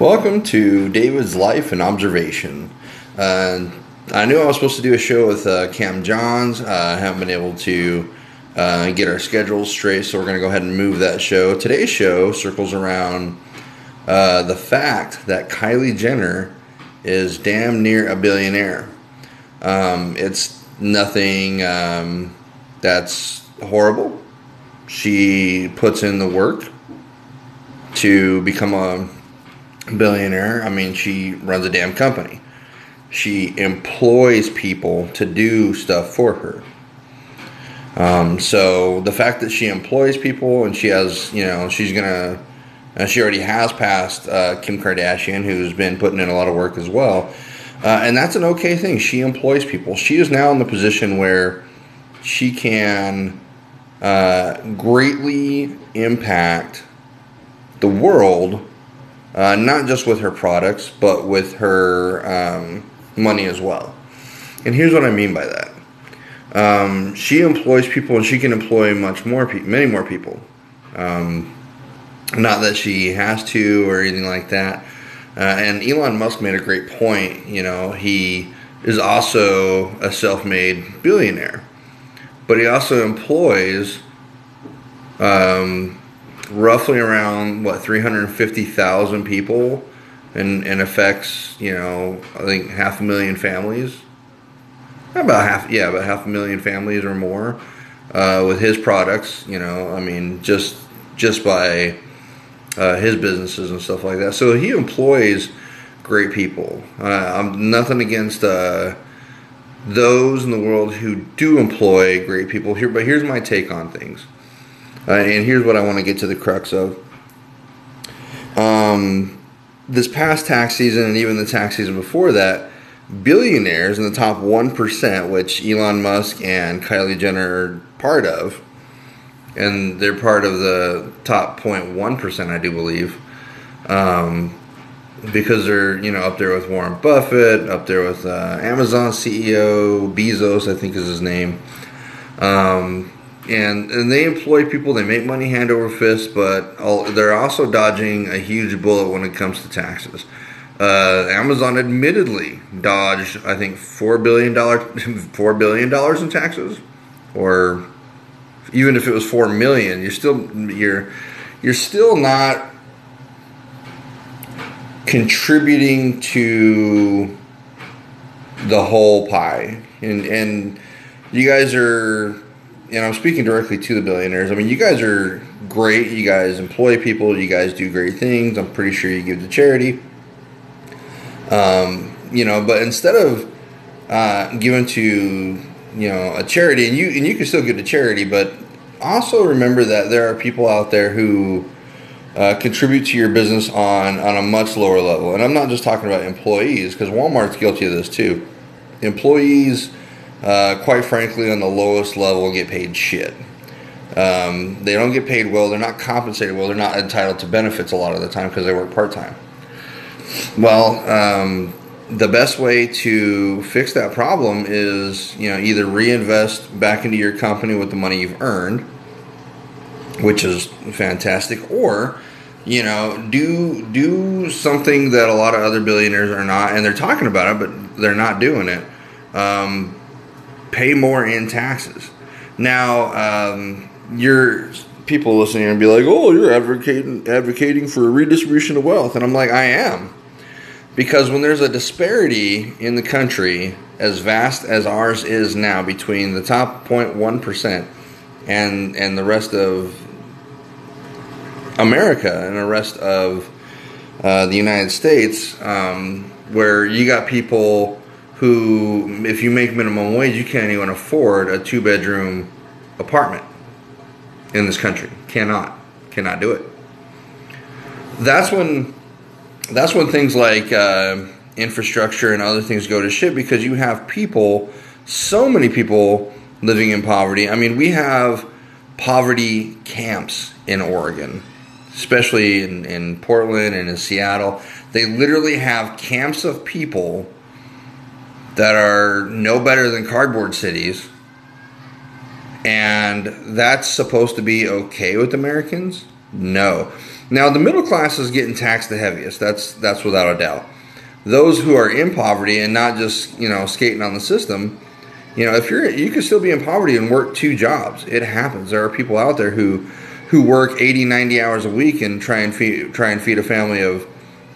Welcome to David's Life and Observation. Uh, I knew I was supposed to do a show with uh, Cam Johns. Uh, I haven't been able to uh, get our schedules straight, so we're going to go ahead and move that show. Today's show circles around uh, the fact that Kylie Jenner is damn near a billionaire. Um, it's nothing um, that's horrible. She puts in the work to become a billionaire. I mean, she runs a damn company. She employs people to do stuff for her. Um, so the fact that she employs people and she has, you know, she's gonna, uh, she already has passed uh, Kim Kardashian, who's been putting in a lot of work as well, uh, and that's an okay thing. She employs people. She is now in the position where she can uh, greatly impact the world uh, not just with her products, but with her um, money as well. And here's what I mean by that. Um, she employs people, and she can employ much more, pe- many more people. Um, not that she has to or anything like that. Uh, and Elon Musk made a great point. You know, he is also a self-made billionaire, but he also employs um, roughly around what 350,000 people and, and affects, you know, I think half a million families. About half, yeah, about half a million families or more uh, with his products. You know, I mean, just just by uh, his businesses and stuff like that. So he employs great people. Uh, I'm nothing against uh, those in the world who do employ great people here, but here's my take on things. Uh, and here's what I want to get to the crux of. Um, this past tax season and even the tax season before that, billionaires in the top 1%, which Elon Musk and Kylie Jenner are part of, and they're part of the top 0.1%, I do believe, um, because they're, you know, up there with Warren Buffett, up there with uh, Amazon CEO, Bezos, I think is his name. Um, and and they employ people. They make money hand over fist, but all, they're also dodging a huge bullet when it comes to taxes. Uh, Amazon admittedly dodged, I think, four billion dollars, four billion dollars in taxes, or even if it was four million, you're still you're you're still not contributing to the whole pie, and and you guys are and I'm speaking directly to the billionaires. I mean, you guys are great. You guys employ people. You guys do great things. I'm pretty sure you give to charity. Um, you know, but instead of uh, giving to you know a charity, and you and you can still give to charity, but also remember that there are people out there who uh, contribute to your business on on a much lower level. And I'm not just talking about employees, because Walmart's guilty of this too. Employees uh, quite frankly, on the lowest level, get paid shit. Um, they don't get paid well. They're not compensated well. They're not entitled to benefits a lot of the time because they work part time. Well, um, the best way to fix that problem is you know either reinvest back into your company with the money you've earned, which is fantastic, or you know do do something that a lot of other billionaires are not, and they're talking about it, but they're not doing it. Um, pay more in taxes. Now, um, your people listening and be like, "Oh, you're advocating advocating for a redistribution of wealth," and I'm like, "I am," because when there's a disparity in the country as vast as ours is now between the top 0.1 percent and and the rest of America and the rest of uh, the United States, um, where you got people who, if you make minimum wage, you can't even afford a two bedroom apartment in this country. Cannot, cannot do it. That's when, that's when things like uh, infrastructure and other things go to shit because you have people, so many people living in poverty. I mean, we have poverty camps in Oregon, especially in, in Portland and in Seattle. They literally have camps of people that are no better than cardboard cities. And that's supposed to be okay with Americans? No. Now the middle class is getting taxed the heaviest. That's that's without a doubt. Those who are in poverty and not just you know skating on the system, you know, if you're you can still be in poverty and work two jobs. It happens. There are people out there who who work 80, 90 hours a week and try and feed try and feed a family of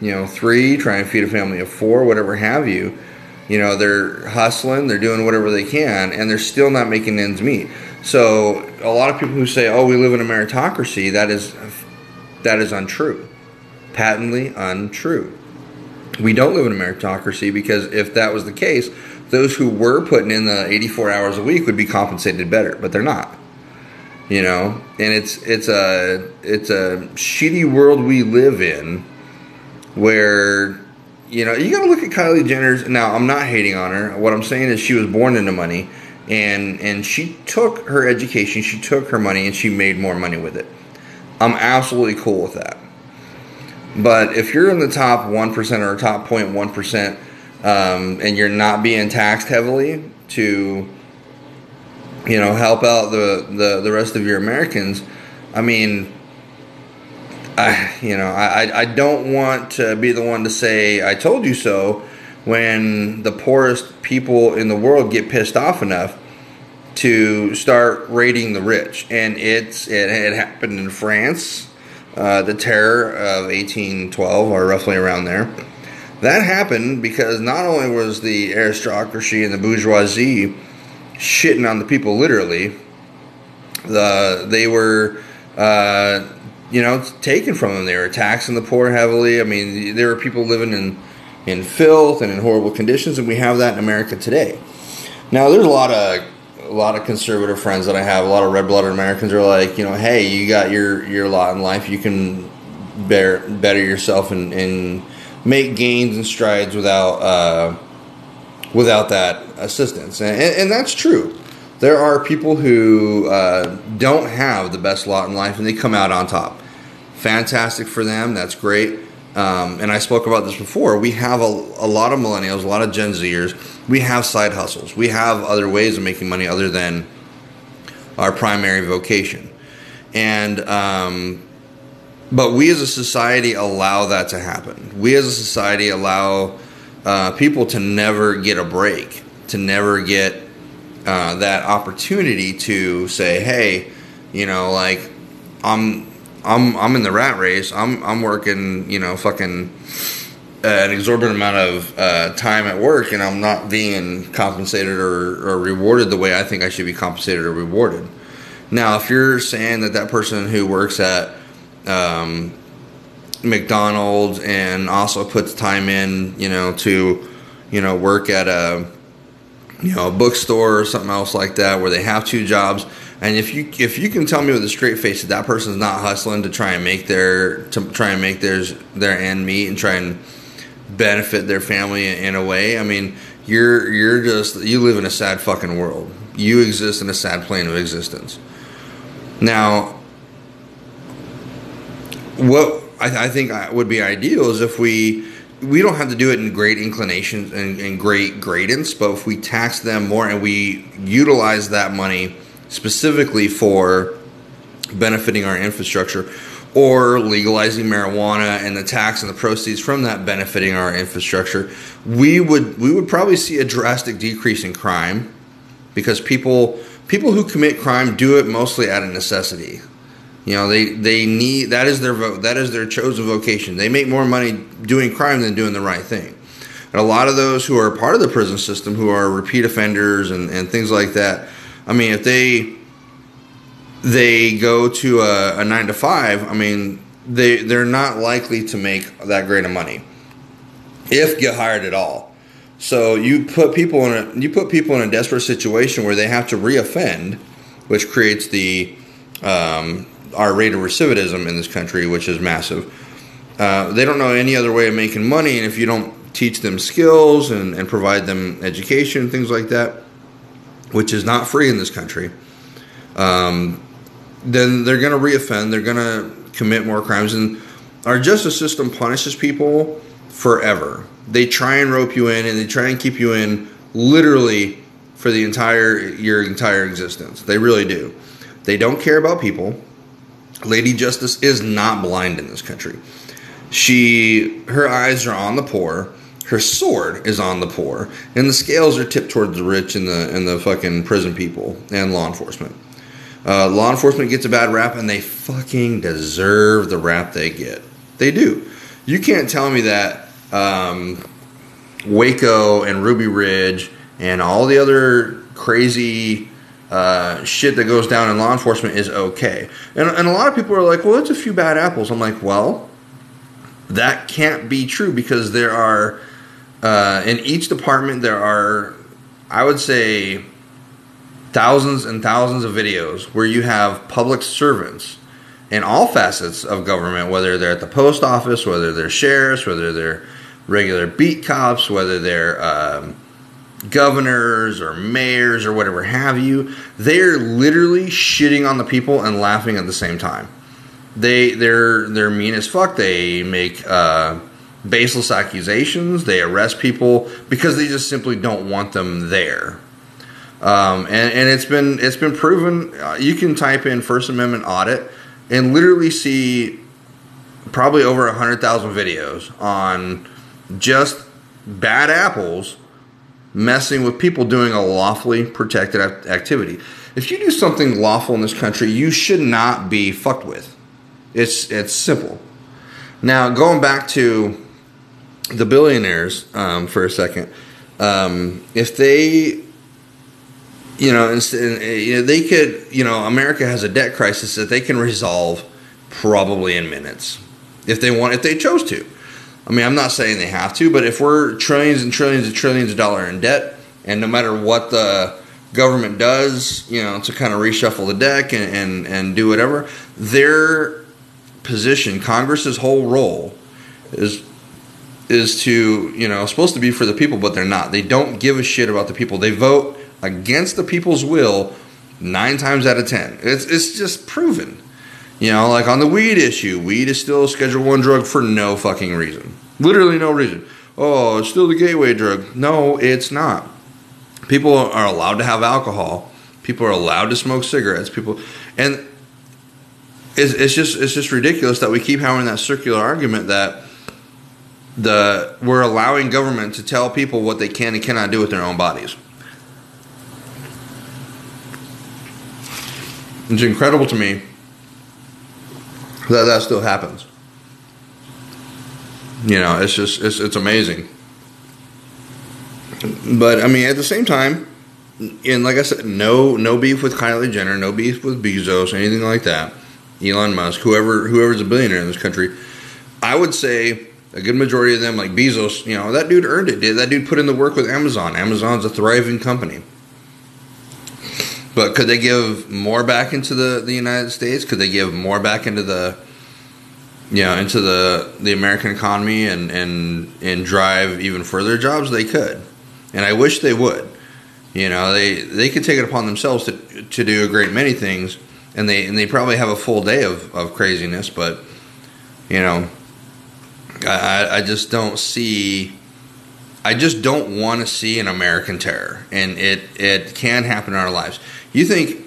you know three, try and feed a family of four, whatever have you. You know, they're hustling, they're doing whatever they can, and they're still not making ends meet. So a lot of people who say, "Oh, we live in a meritocracy," that is that is untrue, patently untrue. We don't live in a meritocracy because if that was the case, those who were putting in the 84 hours a week would be compensated better, but they're not. You know, and it's it's a it's a shitty world we live in where you know you got to look at Kylie Jenner's. Now, I'm not hating on her. What I'm saying is she was born into money, and and she took her education, she took her money, and she made more money with it. I'm absolutely cool with that. But if you're in the top 1% or top 0.1%, um, and you're not being taxed heavily to, you know, help out the, the, the rest of your Americans, I mean, I, you know, I, I don't want to be the one to say, I told you so, when the poorest people in the world get pissed off enough to start raiding the rich. And it's it happened in France uh, the terror of 1812, or roughly around there. That happened because not only was the aristocracy and the bourgeoisie shitting on the people literally, the they were, uh, you know, taken from them. They were taxing the poor heavily. I mean, there were people living in in filth and in horrible conditions, and we have that in America today. Now, there's a lot of a lot of conservative friends that I have, a lot of red blooded Americans are like, you know, hey, you got your your lot in life, you can bear, better yourself and, and make gains and strides without uh, without that assistance, and, and, that's true. There are people who uh, don't have the best lot in life, and they come out on top. Fantastic for them. That's great. Um, and I spoke about this before. We have a, a lot of millennials, a lot of Gen Zers. We have side hustles. We have other ways of making money other than our primary vocation. And, um, but we as a society allow that to happen. We as a society allow uh, people to never get a break, to never get uh, that opportunity to say, hey, you know, like, I'm I'm I'm in the rat race. I'm I'm working, you know, fucking uh, an exorbitant amount of uh, time at work, and I'm not being compensated or, or rewarded the way I think I should be compensated or rewarded. Now, if you're saying that that person who works at um, McDonald's and also puts time in, you know, to you know work at a you know a bookstore or something else like that, where they have two jobs and if you if you can tell me with a straight face that that person's not hustling to try and make their to try and make theirs their end meet and try and benefit their family in a way, I mean, you're you're just you live in a sad fucking world. You exist in a sad plane of existence. Now, what I, I think would be ideal is if we we don't have to do it in great inclinations and, and great gradients, but if we tax them more and we utilize that money specifically for benefiting our infrastructure or legalizing marijuana and the tax and the proceeds from that benefiting our infrastructure, we would we would probably see a drastic decrease in crime because people people who commit crime do it mostly out of necessity. You know, they they need that is their vote that is their chosen vocation. They make more money doing crime than doing the right thing. And a lot of those who are part of the prison system, who are repeat offenders and, and things like that, I mean, if they they go to a, a nine to five, I mean, they they're not likely to make that great of money if get hired at all. So you put people in a you put people in a desperate situation where they have to reoffend, which creates the um, our rate of recidivism in this country, which is massive. Uh, they don't know any other way of making money, and if you don't teach them skills and, and provide them education, and things like that, which is not free in this country, um, then they're going to reoffend. They're going to commit more crimes, and our justice system punishes people forever. They try and rope you in, and they try and keep you in literally for the entire your entire existence. They really do. They don't care about people. Lady Justice is not blind in this country. She, her eyes are on the poor. Her sword is on the poor, and the scales are tipped towards the rich and the and the fucking prison people and law enforcement. Uh, law enforcement gets a bad rap, and they fucking deserve the rap they get. They do. You can't tell me that um, Waco and Ruby Ridge and all the other crazy uh, shit that goes down in law enforcement is okay. And, and a lot of people are like, well, it's a few bad apples. I'm like, well, that can't be true because there are, uh, in each department, there are, I would say, thousands and thousands of videos where you have public servants in all facets of government, whether they're at the post office, whether they're sheriffs, whether they're regular beat cops, whether they're um, governors or mayors or whatever have you, they're literally shitting on the people and laughing at the same time. They they're they're mean as fuck. They make uh, baseless accusations. They arrest people because they just simply don't want them there. Um, and, and it's been it's been proven. Uh, you can type in First Amendment audit and literally see probably over hundred thousand videos on just bad apples messing with people doing a lawfully protected activity. If you do something lawful in this country, you should not be fucked with. It's it's simple. Now going back to the billionaires um, for a second, um, if they, you know, they could, you know, America has a debt crisis that they can resolve probably in minutes if they want, if they chose to. I mean, I'm not saying they have to, but if we're trillions and trillions and trillions of dollars in debt, and no matter what the government does, you know, to kind of reshuffle the deck and, and, and do whatever, their position, Congress's whole role is is to, you know, supposed to be for the people, but they're not. They don't give a shit about the people. They vote against the people's will nine times out of ten. It's it's just proven. You know, like on the weed issue, weed is still a Schedule One drug for no fucking reason. Literally no reason. Oh, it's still the gateway drug. No, it's not. People are allowed to have alcohol. People are allowed to smoke cigarettes. People, and it's, it's just it's just ridiculous that we keep having that circular argument that the we're allowing government to tell people what they can and cannot do with their own bodies. It's incredible to me that that still happens. You know, it's just it's it's amazing. But I mean, at the same time, and like I said, no no beef with Kylie Jenner, no beef with Bezos, anything like that. Elon Musk, whoever whoever's a billionaire in this country, I would say a good majority of them, like Bezos, you know, that dude earned it. That dude put in the work with Amazon? Amazon's a thriving company. But could they give more back into the, the United States? Could they give more back into the you know into the the American economy and and and drive even further jobs? They could, and I wish they would. You know, they they could take it upon themselves to to do a great many things, and they and they probably have a full day of of craziness. But you know, I I just don't see I just don't want to see an American terror, and it it can happen in our lives. You think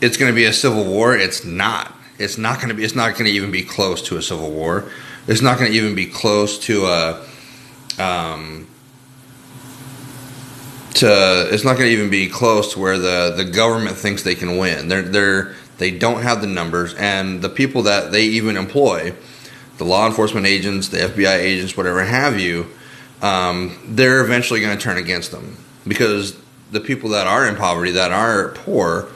it's going to be a civil war? It's not. It's not going to be. It's not going to even be close to a civil war. It's not going to even be close to a. Um, to it's not going to even be close to where the the government thinks they can win. They're they're they don't have the numbers, and the people that they even employ, the law enforcement agents, the FBI agents, whatever have you um, they're eventually going to turn against them because the people that are in poverty, that are poor,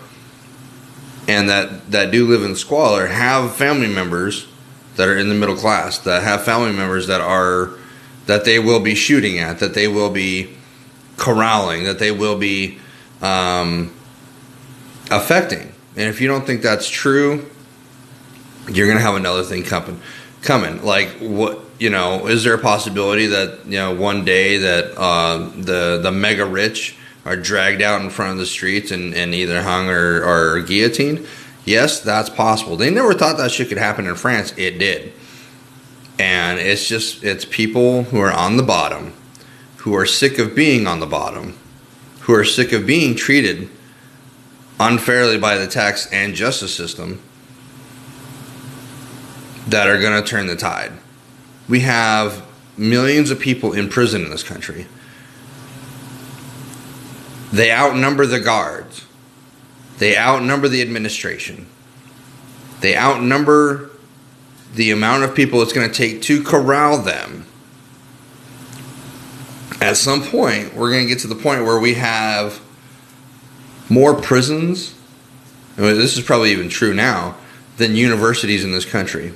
and that, that do live in squalor have family members that are in the middle class, that have family members that are that they will be shooting at, that they will be corralling, that they will be um, affecting. And if you don't think that's true, you're going to have another thing coming. Coming, like what you know, is there a possibility that you know one day that uh, the the mega rich are dragged out in front of the streets and, and either hung or, or guillotined? Yes, that's possible. They never thought that shit could happen in France. It did, and it's just it's people who are on the bottom, who are sick of being on the bottom, who are sick of being treated unfairly by the tax and justice system that are going to turn the tide. We have millions of people in prison in this country. They outnumber the guards. They outnumber the administration. They outnumber the amount of people it's going to take to corral them. At some point, we're going to get to the point where we have more prisons. I mean, this is probably even true now than universities in this country.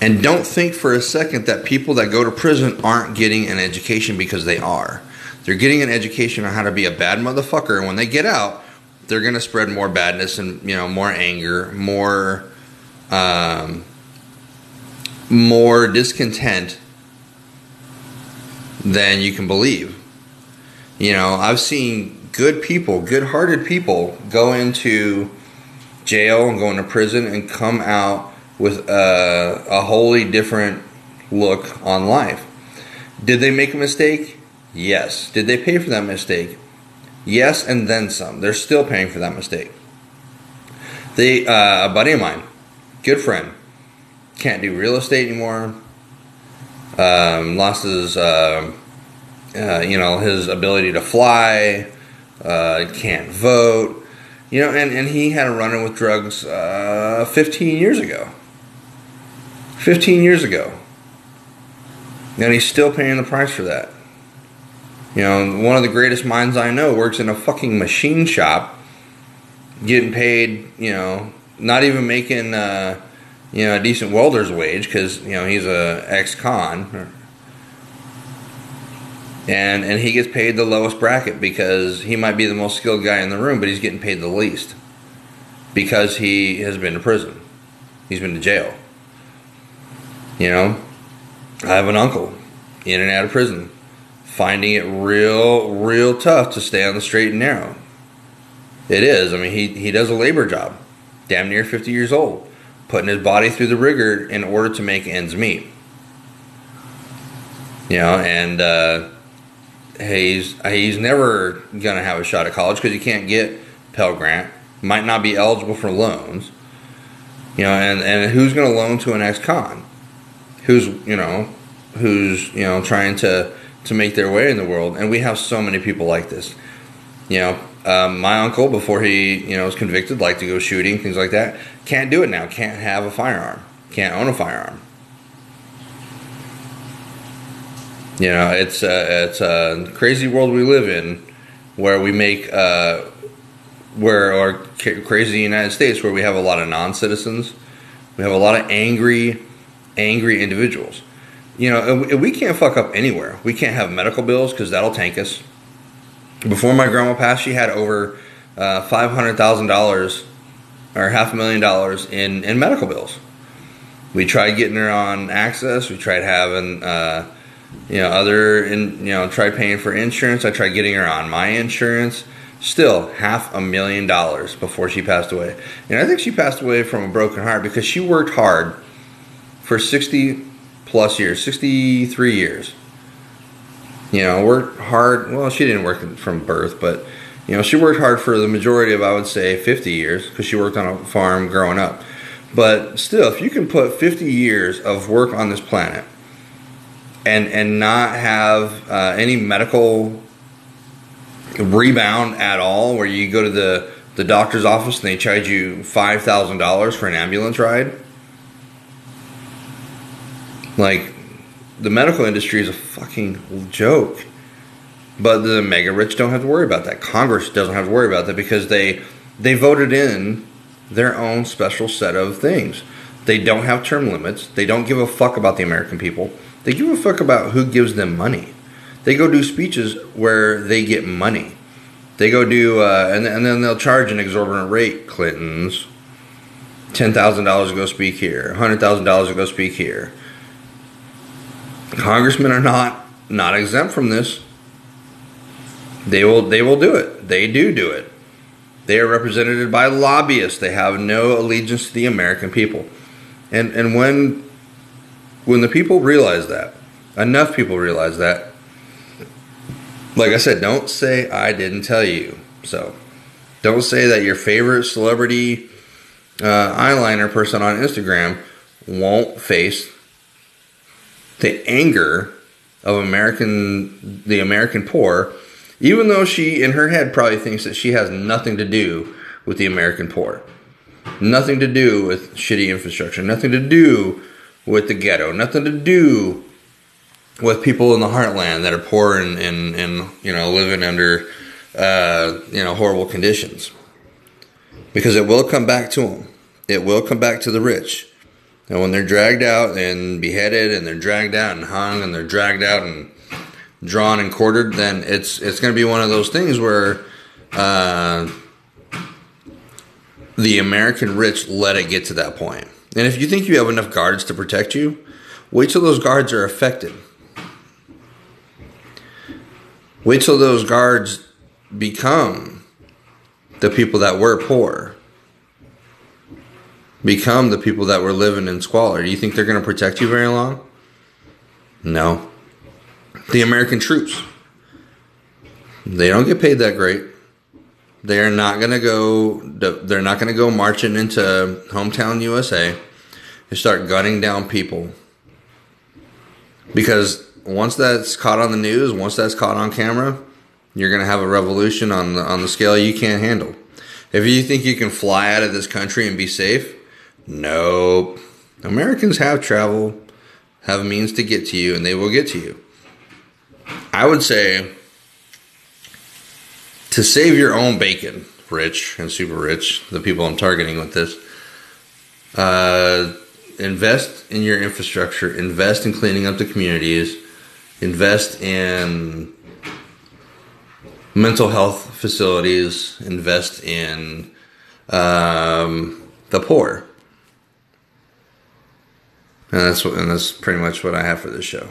And don't think for a second that people that go to prison aren't getting an education because they are. They're getting an education on how to be a bad motherfucker. And when they get out, they're going to spread more badness and, you know, more anger, more, um, more discontent than you can believe. You know, I've seen good people, good hearted people go into jail and go into prison and come out with a, a wholly different look on life. Did they make a mistake? Yes. Did they pay for that mistake? Yes, and then some. They're still paying for that mistake. They, uh, a buddy of mine, good friend, can't do real estate anymore. Um, lost his, uh, uh, you know, his ability to fly. Uh, can't vote. You know, and, and he had a run in with drugs uh, 15 years ago. 15 years ago. And he's still paying the price for that. You know, one of the greatest minds I know works in a fucking machine shop, getting paid, you know, not even making, uh, you know, a decent welder's wage because, you know, he's a ex-con. And, and he gets paid the lowest bracket because he might be the most skilled guy in the room, but he's getting paid the least because he has been to prison. He's been to jail. You know, I have an uncle in and out of prison, finding it real, real tough to stay on the straight and narrow. It is. I mean, he, he does a labor job, damn near 50 years old, putting his body through the rigor in order to make ends meet. You know, and uh, he's he's never gonna have a shot at college because he can't get Pell Grant. Might not be eligible for loans. You know, and, and who's going to loan to an ex-con? Who's you know who's you know trying to to make their way in the world. And we have so many people like this. You know um, my uncle before he you know was convicted liked to go shooting things like that. Can't do it now. Can't have a firearm. Can't own a firearm. You know it's a, it's a crazy world we live in where we make uh, where or crazy united states where we have a lot of non-citizens. We have a lot of angry angry individuals. You know, we can't fuck up anywhere. We can't have medical bills because that'll tank us. Before my grandma passed, she had over uh, five hundred thousand dollars or half a million dollars in in medical bills. We tried getting her on access. We tried having, uh, you know, other, in, you know, tried paying for insurance. I tried getting her on my insurance. Still, half a million dollars before she passed away. And I think she passed away from a broken heart because she worked hard for 60 plus years, 63 years. You know, worked hard. Well, she didn't work from birth, but you know, she worked hard for the majority of, I would say, 50 years because she worked on a farm growing up. But still, if you can put 50 years of work on this planet and and not have uh, any medical rebound at all, where you go to the the doctor's office and they charge you five thousand dollars for an ambulance ride like, the medical industry is a fucking joke. But the mega rich don't have to worry about that. Congress doesn't have to worry about that because they they voted in their own special set of things. They don't have term limits. They don't give a fuck about the American people. They give a fuck about who gives them money. They go do speeches where they get money. They go do, uh, and, and then they'll charge an exorbitant rate. Clinton's ten thousand dollars to go speak here, hundred thousand dollars to go speak here. Congressmen are not not exempt from this. They will they will do it. They do do it. They are represented by lobbyists. They have no allegiance to the American people. And and when when the people realize that, enough people realize that, like I said, don't say I didn't tell you. So don't say that your favorite celebrity uh, eyeliner person on Instagram won't face the anger of American, the American poor, even though she, in her head, probably thinks that she has nothing to do with the American poor, nothing to do with shitty infrastructure, nothing to do with the ghetto, nothing to do with people in the heartland that are poor and, and, and you know living under uh, you know horrible conditions. Because it will come back to them it will come back to the rich and when they're dragged out and beheaded and they're dragged out and hung and they're dragged out and drawn and quartered then it's it's going to be one of those things where uh, the american rich let it get to that point. point and if you think you have enough guards to protect you wait till those guards are affected Wait till those guards become the people that were poor, become the people that were living in squalor. Do you think they're going to protect you very long? No. The American troops, they don't get paid that great. They're not going to go. They're not going to go marching into hometown USA and start gunning down people because once that's caught on the news, once that's caught on camera, you're going to have a revolution on the, on the scale you can't handle. If you think you can fly out of this country and be safe, nope. Americans have travel, have means to get to you, and they will get to you. I would say to save your own bacon, rich and super rich, the people I'm targeting with this, uh, invest in your infrastructure, invest in cleaning up the communities invest in mental health facilities, invest in um, the poor. And that's what, and that's pretty much what I have for this show.